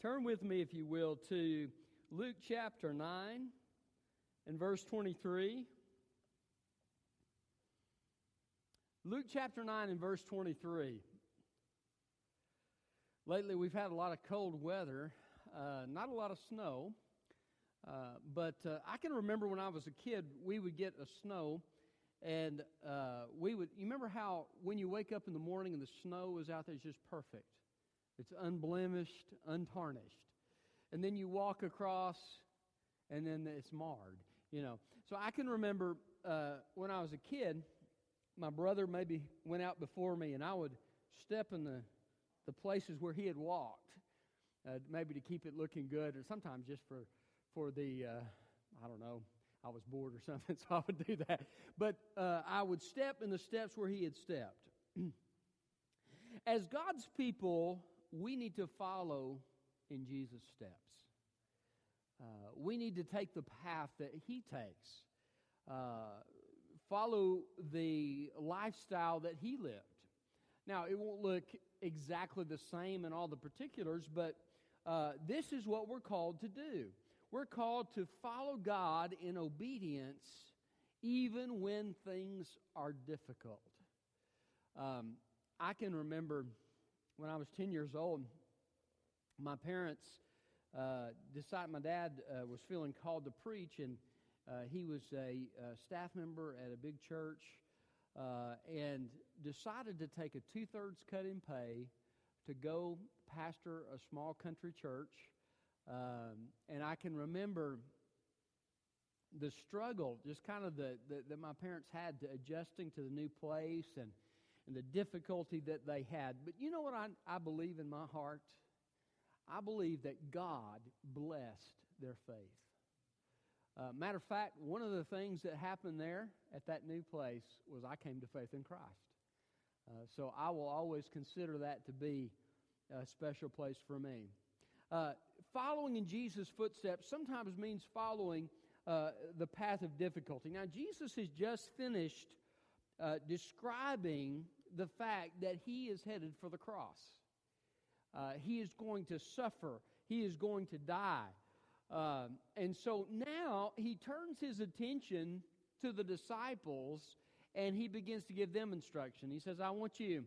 Turn with me, if you will, to Luke chapter 9 and verse 23. Luke chapter 9 and verse 23. Lately, we've had a lot of cold weather, uh, not a lot of snow. Uh, but uh, I can remember when I was a kid, we would get a snow, and uh, we would. You remember how when you wake up in the morning and the snow is out there, it's just perfect. It's unblemished, untarnished. And then you walk across, and then it's marred, you know. So I can remember uh, when I was a kid, my brother maybe went out before me, and I would step in the, the places where he had walked, uh, maybe to keep it looking good, or sometimes just for, for the, uh, I don't know, I was bored or something, so I would do that. But uh, I would step in the steps where he had stepped. As God's people, we need to follow in Jesus' steps. Uh, we need to take the path that he takes, uh, follow the lifestyle that he lived. Now, it won't look exactly the same in all the particulars, but uh, this is what we're called to do. We're called to follow God in obedience even when things are difficult. Um, I can remember when I was 10 years old, my parents uh, decided my dad uh, was feeling called to preach, and uh, he was a, a, staff member at a big church, uh, and decided to take a two thirds cut in pay to go pastor a small country church. Um, and I can remember the struggle, just kind of the, the, that my parents had to adjusting to the new place and and the difficulty that they had. But you know what I, I believe in my heart? I believe that God blessed their faith. Uh, matter of fact, one of the things that happened there at that new place was I came to faith in Christ. Uh, so I will always consider that to be a special place for me. Uh, following in Jesus' footsteps sometimes means following uh, the path of difficulty. Now, Jesus has just finished uh, describing the fact that he is headed for the cross. Uh, he is going to suffer, he is going to die. Um, and so now he turns his attention to the disciples and he begins to give them instruction. He says, I want you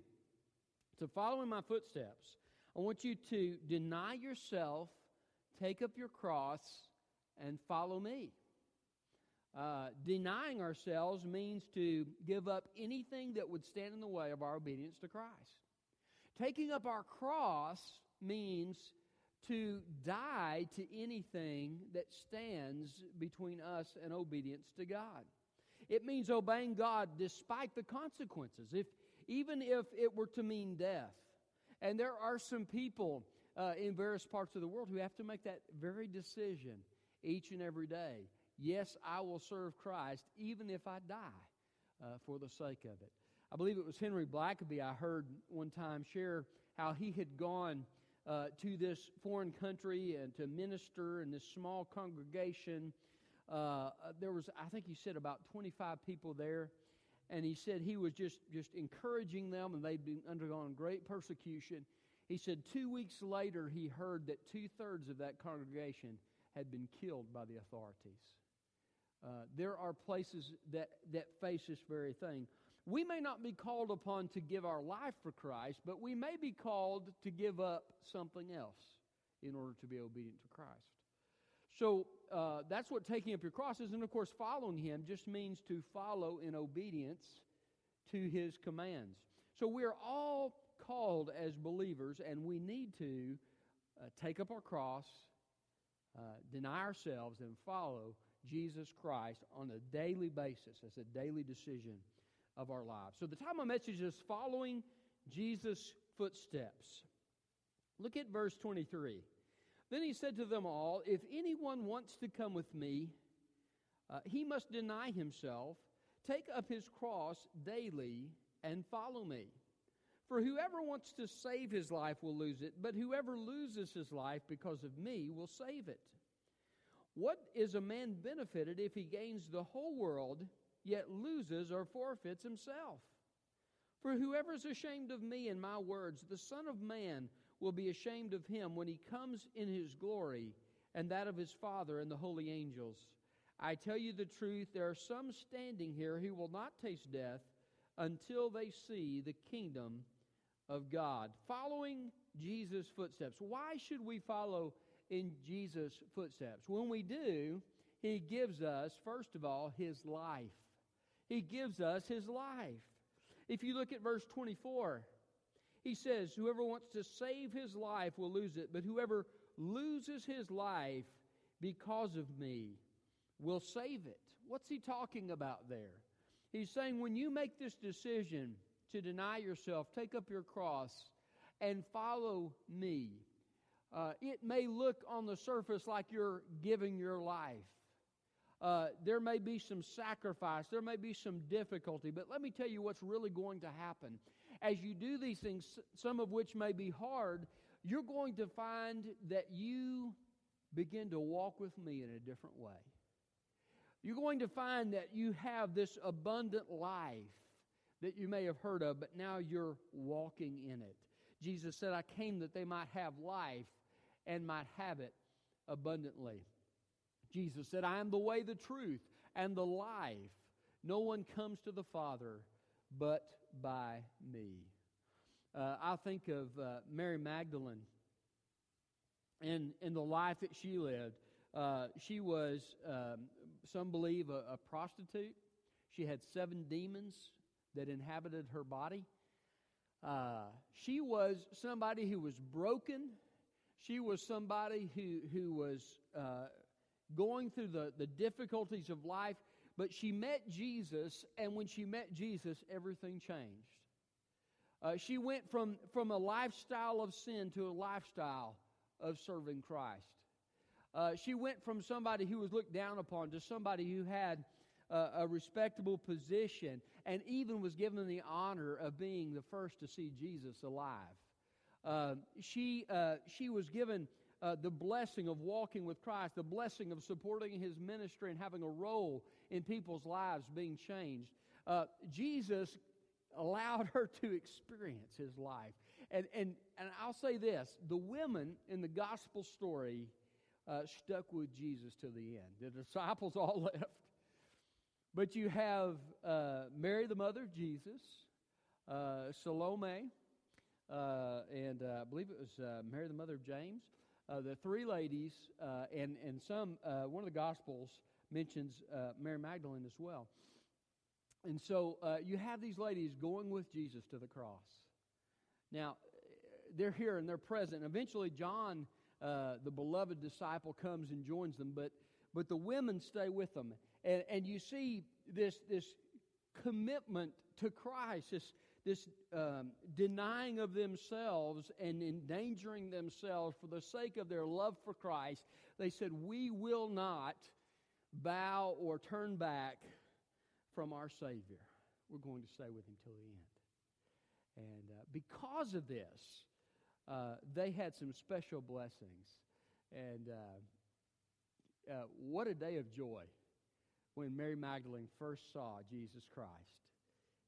to follow in my footsteps. I want you to deny yourself, take up your cross, and follow me. Uh, denying ourselves means to give up anything that would stand in the way of our obedience to Christ. Taking up our cross means to die to anything that stands between us and obedience to God. It means obeying God despite the consequences, if, even if it were to mean death. And there are some people uh, in various parts of the world who have to make that very decision each and every day Yes, I will serve Christ even if I die uh, for the sake of it. I believe it was Henry Blackaby I heard one time share how he had gone uh, to this foreign country and to minister in this small congregation. Uh, there was, I think he said, about 25 people there. And he said he was just, just encouraging them, and they'd been undergone great persecution. He said two weeks later, he heard that two thirds of that congregation had been killed by the authorities. Uh, there are places that, that face this very thing. We may not be called upon to give our life for Christ, but we may be called to give up something else in order to be obedient to Christ. So uh, that's what taking up your cross is. And of course, following Him just means to follow in obedience to His commands. So we're all called as believers, and we need to uh, take up our cross, uh, deny ourselves, and follow Jesus Christ on a daily basis as a daily decision of our lives. So the title of my message is following Jesus' footsteps. Look at verse 23. Then he said to them all, If anyone wants to come with me, uh, he must deny himself, take up his cross daily, and follow me. For whoever wants to save his life will lose it, but whoever loses his life because of me will save it. What is a man benefited if he gains the whole world, yet loses or forfeits himself? For whoever is ashamed of me and my words, the Son of Man will be ashamed of him when he comes in his glory and that of his Father and the holy angels. I tell you the truth, there are some standing here who will not taste death until they see the kingdom of God. Following Jesus' footsteps. Why should we follow in Jesus' footsteps? When we do, he gives us, first of all, his life. He gives us his life. If you look at verse 24, he says, Whoever wants to save his life will lose it, but whoever loses his life because of me will save it. What's he talking about there? He's saying when you make this decision to deny yourself, take up your cross, and follow me, uh, it may look on the surface like you're giving your life. Uh, there may be some sacrifice, there may be some difficulty, but let me tell you what's really going to happen. As you do these things, some of which may be hard, you're going to find that you begin to walk with me in a different way. You're going to find that you have this abundant life that you may have heard of, but now you're walking in it. Jesus said, I came that they might have life and might have it abundantly. Jesus said, I am the way, the truth, and the life. No one comes to the Father but by me. Uh, I think of uh, Mary Magdalene and, and the life that she lived. Uh, she was, um, some believe, a, a prostitute. She had seven demons that inhabited her body. Uh, she was somebody who was broken. She was somebody who, who was uh, going through the, the difficulties of life, but she met Jesus, and when she met Jesus, everything changed. Uh, she went from, from a lifestyle of sin to a lifestyle of serving Christ. Uh, she went from somebody who was looked down upon to somebody who had uh, a respectable position and even was given the honor of being the first to see Jesus alive. Uh, she, uh, she was given uh, the blessing of walking with Christ, the blessing of supporting his ministry and having a role in people's lives being changed. Uh, Jesus allowed her to experience his life. And, and, and I'll say this the women in the gospel story uh, stuck with Jesus to the end. The disciples all left. But you have uh, Mary, the mother of Jesus, Salome, uh, and uh, I believe it was uh, Mary, the mother of James. the three ladies, and, and some, one of the Gospels mentions Mary Magdalene as well. And so uh, you have these ladies going with Jesus to the cross. Now, they're here and they're present. Eventually, John, uh, the beloved disciple, comes and joins them, but, but the women stay with them. And, and you see this, this commitment to Christ, this, this um, denying of themselves and endangering themselves for the sake of their love for Christ. They said, We will not bow or turn back from our Savior. We're going to stay with him till the end. And uh, because of this, uh, they had some special blessings. And uh, uh what a day of joy when Mary Magdalene first saw Jesus Christ.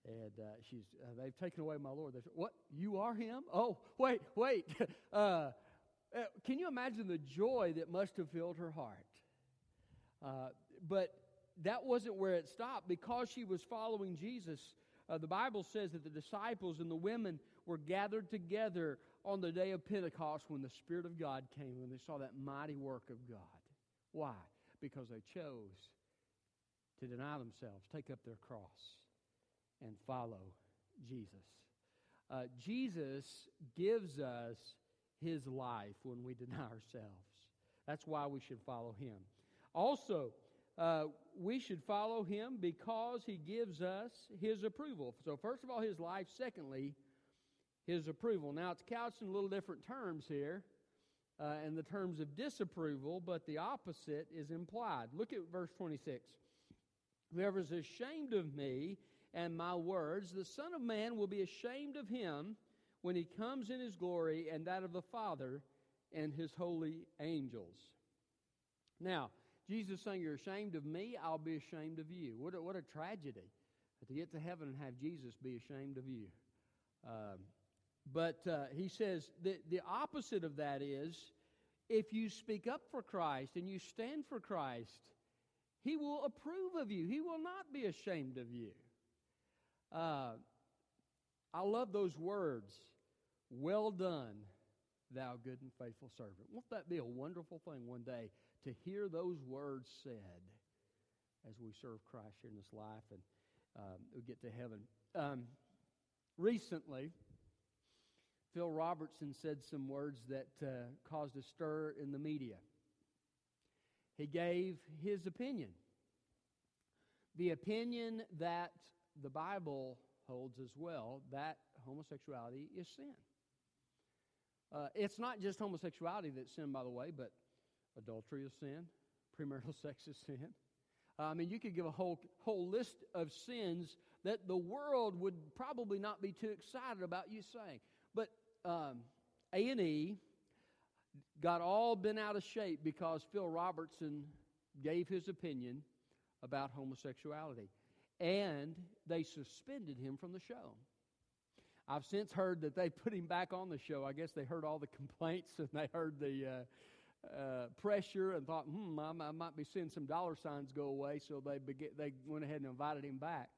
And uh, she's, uh, they've taken away my Lord. They said, What? You are him? Oh, wait, wait. can you imagine the joy that must have filled her heart? but that wasn't where it stopped. Because she was following Jesus, uh, the Bible says that the disciples and the women were gathered together on the day of Pentecost when the Spirit of God came and they saw that mighty work of God. Why? Because they chose to deny themselves, take up their cross, follow Jesus. Uh, Jesus gives us his life when we deny ourselves. That's why we should follow him. Also, uh, we should follow him because he gives us his approval. So, first of all, his life. Secondly, his approval. Now, it's couched in a little different terms here, uh, in the terms of disapproval, but the opposite is implied. Look at verse 26. Whoever is ashamed of me and my words, the Son of Man will be ashamed of him when he comes in his glory and that of the Father and his holy angels. Now, Jesus saying, You're ashamed of me, I'll be ashamed of you. What a, what a tragedy to get to heaven and have Jesus be ashamed of you. Um, but uh, he says the, the opposite of that is if you speak up for Christ and you stand for Christ, he will approve of you. He will not be ashamed of you. Uh, I love those words. Well done, thou good and faithful servant. Won't that be a wonderful thing one day to hear those words said as we serve Christ here in this life and um, we get to heaven? Um, recently, Phil Robertson said some words that uh, caused a stir in the media. He gave his opinion. The opinion that the Bible holds as well that homosexuality is sin. Uh, it's not just homosexuality that's sin, by the way, but adultery is sin, premarital sex is sin. Uh, I mean, you could give a whole whole list of sins that the world would probably not be too excited about you saying. But um, A and E got all bent out of shape because Phil Robertson gave his opinion about homosexuality, and they suspended him from the show. I've since heard that they put him back on the show. I guess they heard all the complaints and they heard the uh, uh, pressure and thought, hmm, I, I, might be seeing some dollar signs go away. So they, they went ahead and invited him back.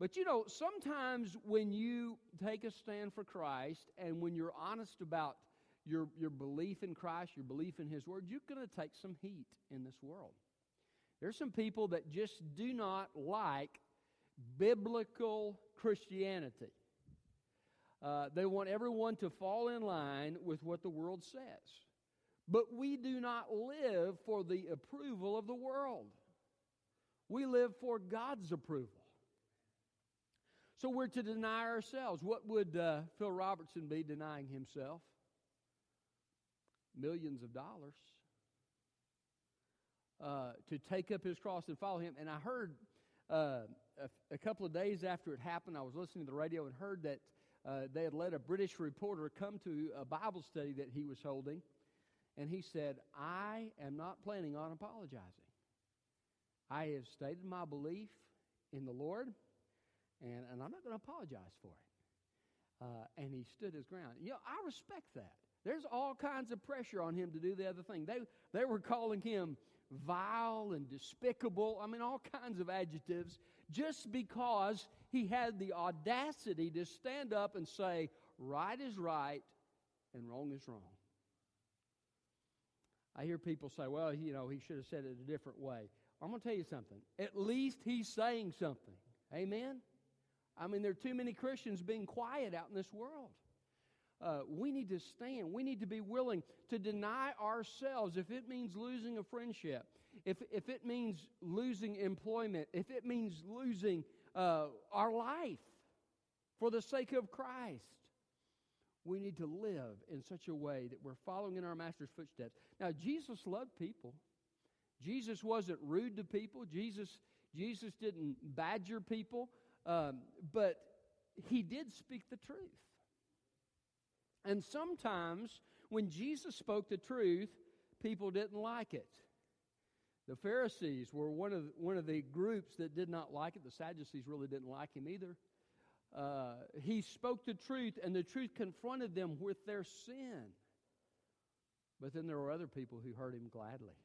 But you know, sometimes when you take a stand for Christ and when you're honest about your, your belief in Christ, your belief in His Word, you're going to take some heat in this world. There's some people that just do not like biblical Christianity. Uh, they want everyone to fall in line with what the world says. But we do not live for the approval of the world. We live for God's approval. So we're to deny ourselves. What would uh, Phil Robertson be denying himself? Millions of dollars. Uh, to take up his cross and follow him. And I heard uh, a, a, couple of days after it happened, I was listening to the radio and heard that uh, they had let a British reporter come to a Bible study that he was holding, and he said, I am not planning on apologizing. I have stated my belief in the Lord, and, and I'm not going to apologize for it. Uh, and he stood his ground. You know, I respect that. There's all kinds of pressure on him to do the other thing. They, they were calling him vile and despicable. I mean, all kinds of adjectives just because he had the audacity to stand up and say, right is right and wrong is wrong. I hear people say, well, you know, he should have said it a different way. I'm going to tell you something. At least he's saying something. Amen? I mean, there are too many Christians being quiet out in this world. Uh, we need to stand. We need to be willing to deny ourselves if it means losing a friendship, if, if it means losing employment, if it means losing uh, our life for the sake of Christ. We need to live in such a way that we're following in our Master's footsteps. Now, Jesus loved people. Jesus wasn't rude to people. Jesus, Jesus didn't badger people. Um, but he did speak the truth. And sometimes when Jesus spoke the truth, people didn't like it. The Pharisees were one of, one of the groups that did not like it. The Sadducees really didn't like him either. Uh, he spoke the truth, and the truth confronted them with their sin. But then there were other people who heard him gladly.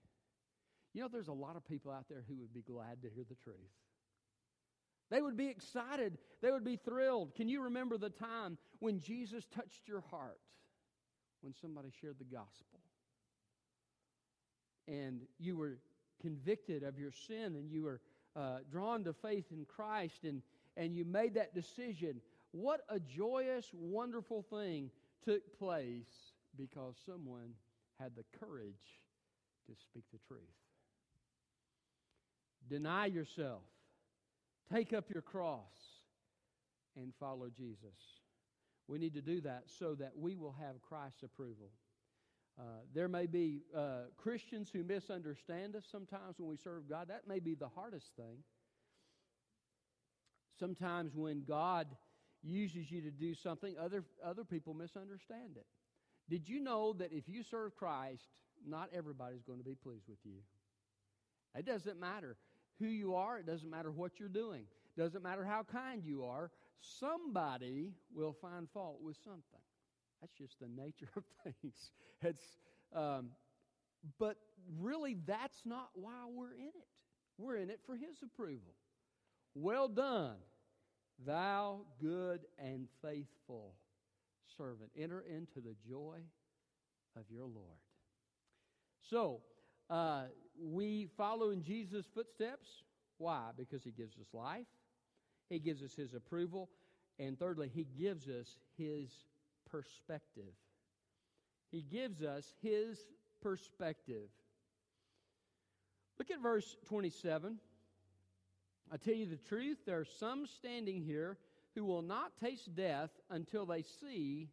You know, there's a lot of people out there who would be glad to hear the truth. They would be excited. They would be thrilled. Can you remember the time when Jesus touched your heart when somebody shared the gospel? And you were convicted of your sin and you were uh, drawn to faith in Christ and, and you made that decision. What a joyous, wonderful thing took place because someone had the courage to speak the truth. Deny yourself Take up your cross and follow Jesus. We need to do that so that we will have Christ's approval. Uh, there may be uh, Christians who misunderstand us sometimes when we serve God. That may be the hardest thing. Sometimes when God uses you to do something, other, other people misunderstand it. Did you know that if you serve Christ, not everybody's going to be pleased with you? It doesn't matter who you are, it doesn't matter what you're doing, it doesn't matter how kind you are, somebody will find fault with something. That's just the nature of things. It's, um, but really, that's not why we're in it. We're in it for His approval. Well done, thou good and faithful servant. Enter into the joy of your Lord. So, uh, we follow in Jesus' footsteps. Why? Because He gives us life, He gives us His approval, and thirdly, He gives us His perspective. He gives us His perspective. Look at verse 27. I tell you the truth, there are some standing here who will not taste death until they see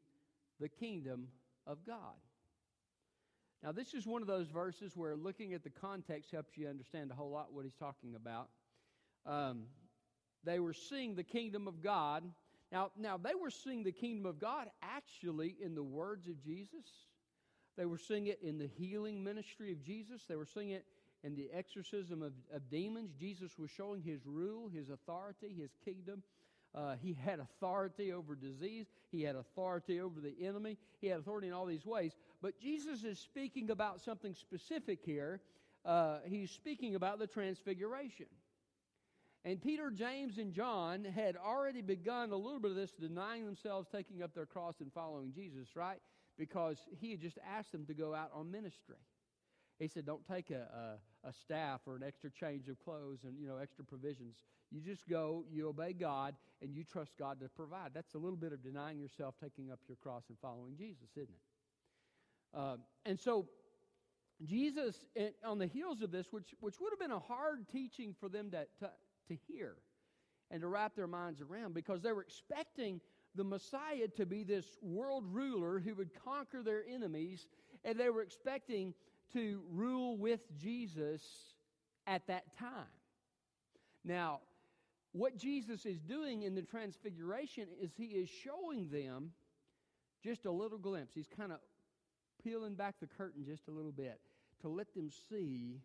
the kingdom of God. Now, this is one of those verses where looking at the context helps you understand a whole lot what he's talking about. Um, they were seeing the kingdom of God. Now, now, they were seeing the kingdom of God actually in the words of Jesus. They were seeing it in the healing ministry of Jesus. They were seeing it in the exorcism of, of demons. Jesus was showing his rule, his authority, his kingdom. Uh, he had authority over disease. He had authority over the enemy. He had authority in all these ways. But Jesus is speaking about something specific here. Uh, he's speaking about the transfiguration. And Peter, James, and John had already begun a little bit of this, denying themselves, taking up their cross, and following Jesus, right? Because he had just asked them to go out on ministry. He said, Don't take a, a, a, staff or an extra change of clothes and you know extra provisions. You just go, you obey God, and you trust God to provide. That's a little bit of denying yourself, taking up your cross, and following Jesus, isn't it? Uh, and so, Jesus, on the heels of this, which, which would have been a hard teaching for them to, to, to hear and to wrap their minds around because they were expecting the Messiah to be this world ruler who would conquer their enemies, and they were expecting to rule with Jesus at that time. Now, what Jesus is doing in the transfiguration is he is showing them just a little glimpse. He's kind of peeling back the curtain just a little bit to let them see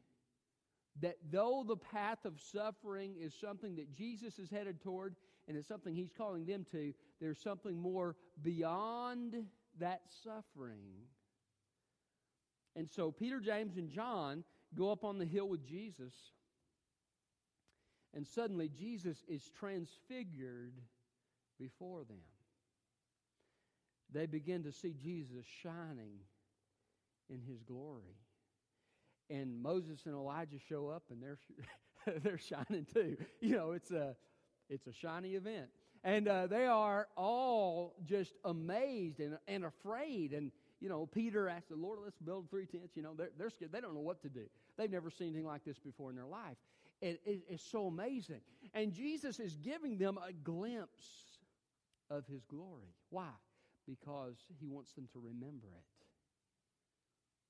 that though the path of suffering is something that Jesus is headed toward and it's something he's calling them to, there's something more beyond that suffering and so Peter, James, and John go up on the hill with Jesus. And suddenly Jesus is transfigured before them. They begin to see Jesus shining in his glory. And Moses and Elijah show up and they're, they're shining too. You know, it's a, it's a shiny event. And uh, they are all just amazed and, and afraid. And, you know, Peter asked the Lord, let's build three tents. You know, they're, they're scared. They don't know what to do. They've never seen anything like this before in their life. It, it, it's so amazing. And Jesus is giving them a glimpse of his glory. Why? Because he wants them to remember it.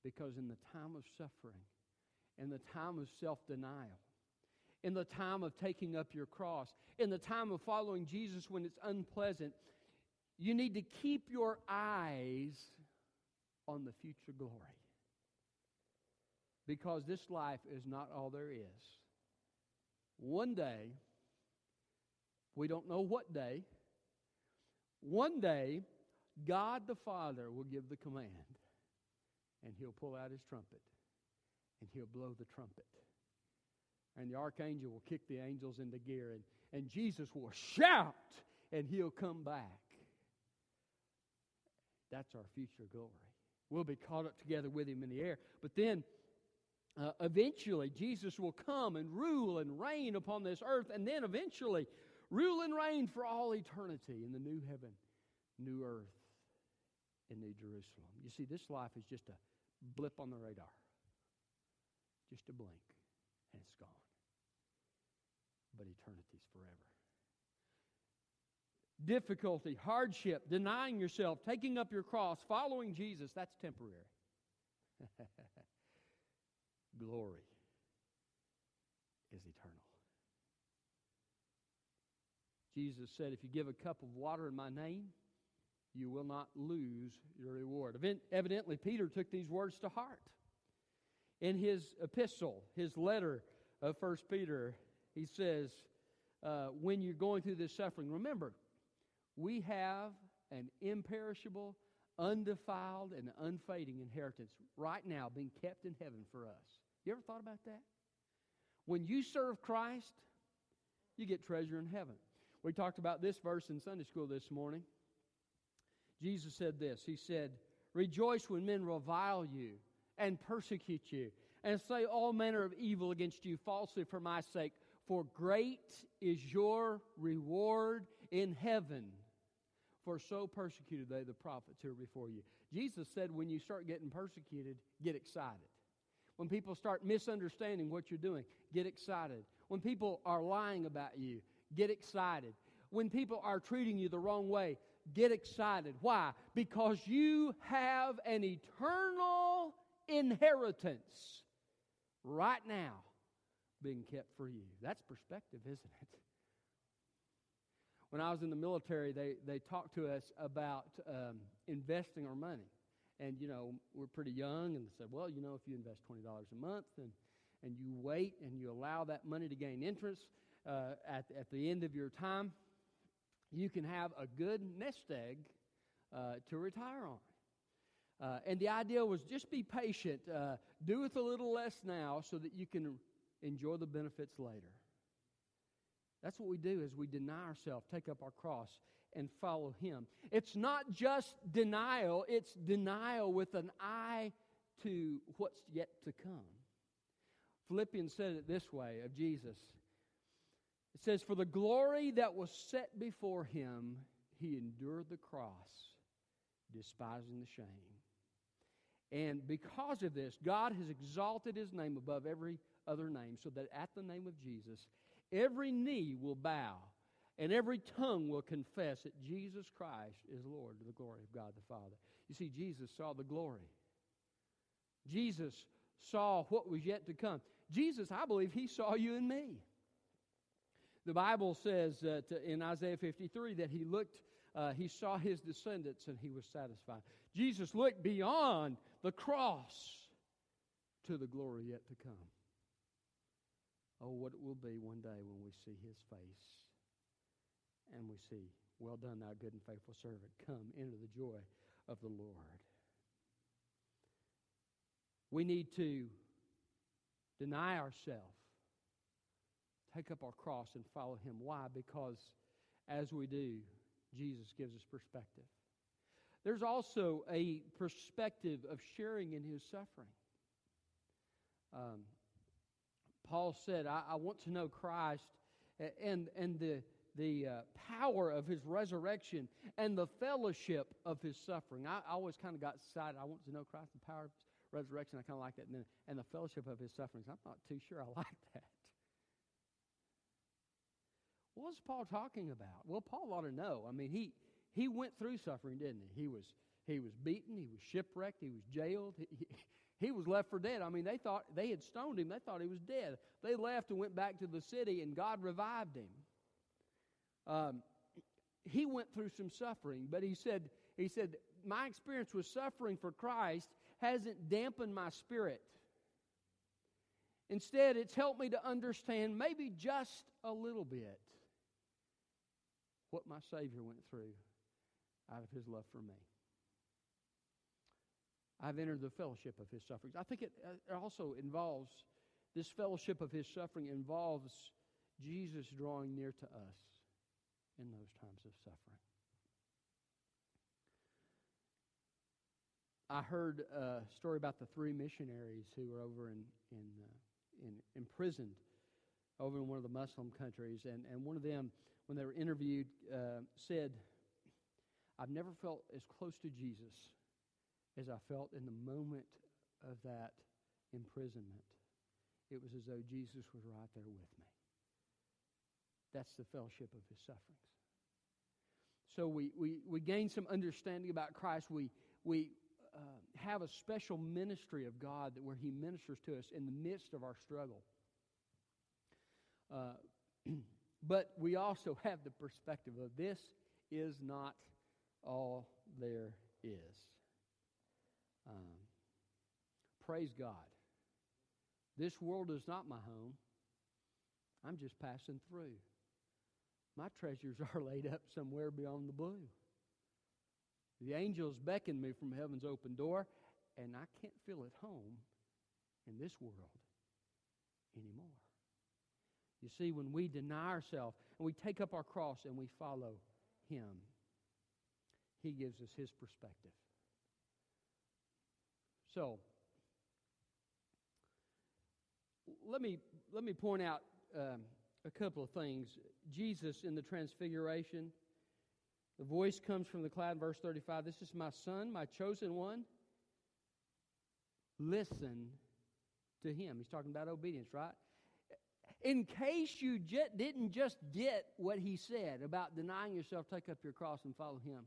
Because in the time of suffering, in the time of self denial, in the time of taking up your cross, in the time of following Jesus when it's unpleasant, you need to keep your eyes on the future glory. Because this life is not all there is. One day, we don't know what day, one day, God the Father will give the command, and He'll pull out His trumpet, and He'll blow the trumpet. And the archangel will kick the angels into gear, and, and Jesus will shout, and He'll come back. That's our future glory. We'll be caught up together with him in the air. But then uh, eventually Jesus will come and rule and reign upon this earth, and then eventually rule and reign for all eternity in the new heaven, new earth, and new Jerusalem. You see, this life is just a blip on the radar, just a blink, and it's gone. But eternity's forever difficulty, hardship, denying yourself, taking up your cross, following Jesus, that's temporary. Glory is eternal. Jesus said, If you give a cup of water in my name, you will not lose your reward. Evidently, Peter took these words to heart. In his epistle, his letter of First Peter, he says, uh, When you're going through this suffering, remember, we have an imperishable, undefiled and unfading inheritance right now being kept in heaven for us. You ever thought about that? When you serve Christ, you get treasure in heaven. We talked about this verse in Sunday school this morning. Jesus said this He said, Rejoice when men revile you and persecute you and say all manner of evil against you falsely for my sake, for great is your reward in heaven. For so persecuted they the prophets who are before you. Jesus said, when you start getting persecuted, get excited. When people start misunderstanding what you're doing, get excited. When people are lying about you, get excited. When people are treating you the wrong way, get excited. Why? Because you have an eternal inheritance right now being kept for you. That's perspective, isn't it? When I was in the military, they, they talked to us about um, investing our money. And, you know, we're pretty young, and they said, well, you know, if you invest $20 a month and, and you wait and you allow that money to gain interest uh, at, at the end of your time, you can have a good nest egg uh, to retire on. Uh, and the idea was just be patient, uh, do with a little less now so that you can enjoy the benefits later. That's what we do as we deny ourselves, take up our cross, and follow Him. It's not just denial, it's denial with an eye to what's yet to come. Philippians said it this way of Jesus it says, For the glory that was set before him, he endured the cross, despising the shame. And because of this, God has exalted his name above every other name, so that at the name of Jesus, every knee will bow and every tongue will confess that Jesus Christ is Lord to the glory of God the Father. You see, Jesus saw the glory. Jesus saw what was yet to come. Jesus, I believe, he saw you and me. The Bible says that in Isaiah 53 that he looked, uh, he saw his descendants and he was satisfied. Jesus looked beyond the cross to the glory yet to come. Oh, what it will be one day when we see his face and we see, well done, thou good and faithful servant, come into the joy of the Lord. We need to deny ourselves take up our cross and follow him. Why? Because as we do, Jesus gives us perspective. There's also a perspective of sharing in his suffering. Um, Paul said, I, I, want to know Christ and, and the, the uh, power of his resurrection and the fellowship of his suffering. I, I always kind of got excited. I want to know Christ the power of his resurrection. I kind of like that. And, then, and the fellowship of his sufferings. I'm not too sure I like that. What was Paul talking about? Well, Paul ought to know. I mean, he, he went through suffering, didn't he? He was, he was beaten, he was shipwrecked, he was jailed, he, he, he was left for dead. I mean, they thought they had stoned him, they thought he was dead. They left and went back to the city, and God revived him. Um, he went through some suffering, but he said, he said, My experience with suffering for Christ hasn't dampened my spirit. Instead, it's helped me to understand maybe just a little bit what my Savior went through out of his love for me. I've entered the fellowship of his sufferings. I think it uh, also involves, this fellowship of his suffering involves Jesus drawing near to us in those times of suffering. I heard a story about the three missionaries who were over in, in, uh, in imprisoned over in one of the Muslim countries, and, and one of them when they were interviewed, uh, said, I've never felt as close to Jesus as I felt in the moment of that imprisonment. It was as though Jesus was right there with me. That's the fellowship of his sufferings. So we, we, we gain some understanding about Christ. We, we uh, have a special ministry of God that where he ministers to us in the midst of our struggle. Uh, But we also have the perspective of this is not all there is. Um, praise God. This world is not my home. I'm just passing through. My treasures are laid up somewhere beyond the blue. The angels beckon me from heaven's open door, and I can't feel at home in this world anymore. You see, when we deny ourselves and we take up our cross and we follow Him, He gives us His perspective. So, let me, let me point out um, a couple of things. Jesus in the Transfiguration, the voice comes from the cloud, verse 35 This is my son, my chosen one. Listen to him. He's talking about obedience, right? In case you j- didn't just get what he said about denying yourself, take up your cross and follow him,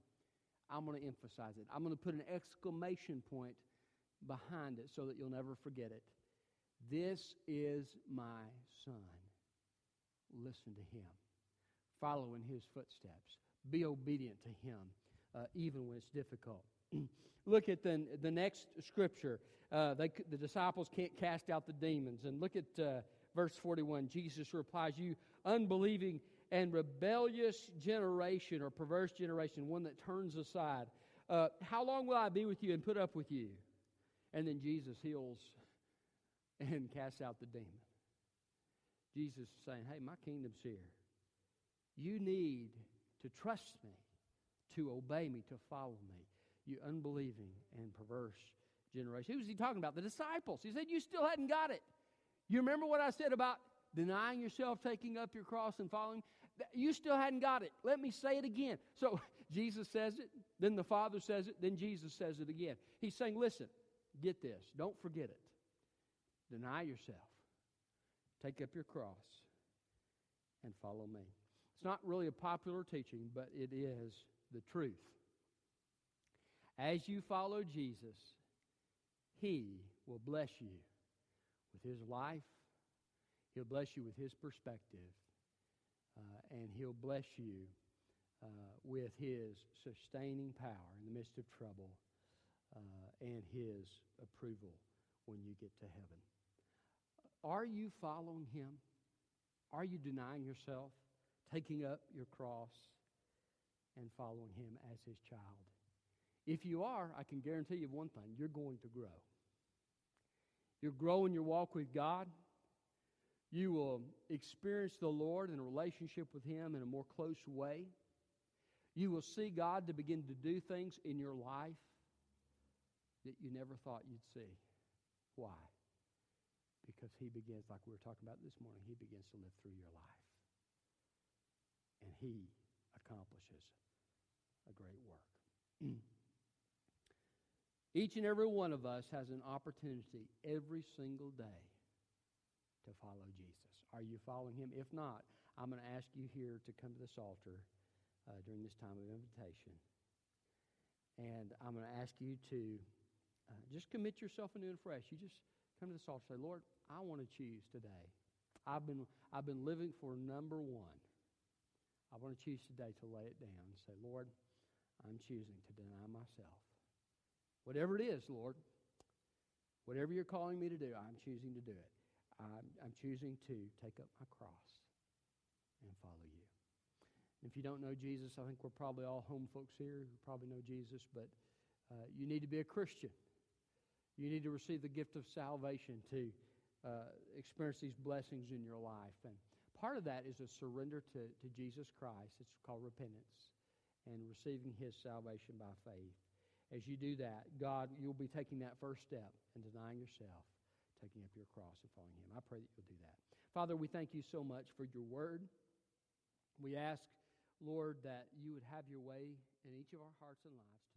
I'm going to emphasize it. I'm going to put an exclamation point behind it so that you'll never forget it. This is my son. Listen to him. Follow in his footsteps. Be obedient to him, uh, even when it's difficult. look at the, the next scripture. Uh, they, the disciples can't cast out the demons. And look at uh, verse 41. Jesus replies, You unbelieving and rebellious generation or perverse generation, one that turns aside, uh, how long will I be with you and put up with you? And then Jesus heals and casts out the demon. Jesus is saying, Hey, my kingdom's here. You need to trust me, to obey me, to follow me, you unbelieving and perverse generation. Who's he talking about? The disciples. He said, You still hadn't got it. You remember what I said about denying yourself, taking up your cross, and following? You still hadn't got it. Let me say it again. So Jesus says it, then the Father says it, then Jesus says it again. He's saying, Listen, get this. Don't forget it. Deny yourself. Take up your cross and follow me. It's not really a popular teaching, but it is the truth. As you follow Jesus, He will bless you with His life, He'll bless you with His perspective, uh, and He'll bless you uh, with His sustaining power in the midst of trouble uh, and His approval when you get to heaven. Are you following Him? Are you denying yourself, taking up your cross, and following Him as His child? If you are, I can guarantee you one thing you're going to grow. You'll grow in your walk with God. You will experience the Lord in a relationship with Him in a more close way. You will see God to begin to do things in your life that you never thought you'd see. Why? Because He begins, like we were talking about this morning, He begins to live through your life. And He accomplishes a great work. Each and every one of us has an opportunity every single day to follow Jesus. Are you following him? If not, I'm going to ask you here to come to this altar uh, during this time of invitation. And I'm going to ask you to uh, just commit yourself anew and fresh. You just come to this altar and say, Lord, I want to choose today. I've been, I've been living for number one. I want to choose today to lay it down and say, Lord, I'm choosing to deny myself. Whatever it is, Lord, whatever you're calling me to do, I'm choosing to do it. I'm, I'm choosing to take up my cross and follow you. And if you don't know Jesus, I think we're probably all home folks here who probably know Jesus, but uh, you need to be a Christian. You need to receive the gift of salvation to uh, experience these blessings in your life. And part of that is a surrender to, to Jesus Christ. It's called repentance and receiving his salvation by faith as you do that, God, you'll be taking that first step and denying yourself, taking up your cross and following Him. I pray that you'll do that. Father, we thank you so much for your word. We ask, Lord, that you would have your way in each of our hearts and lives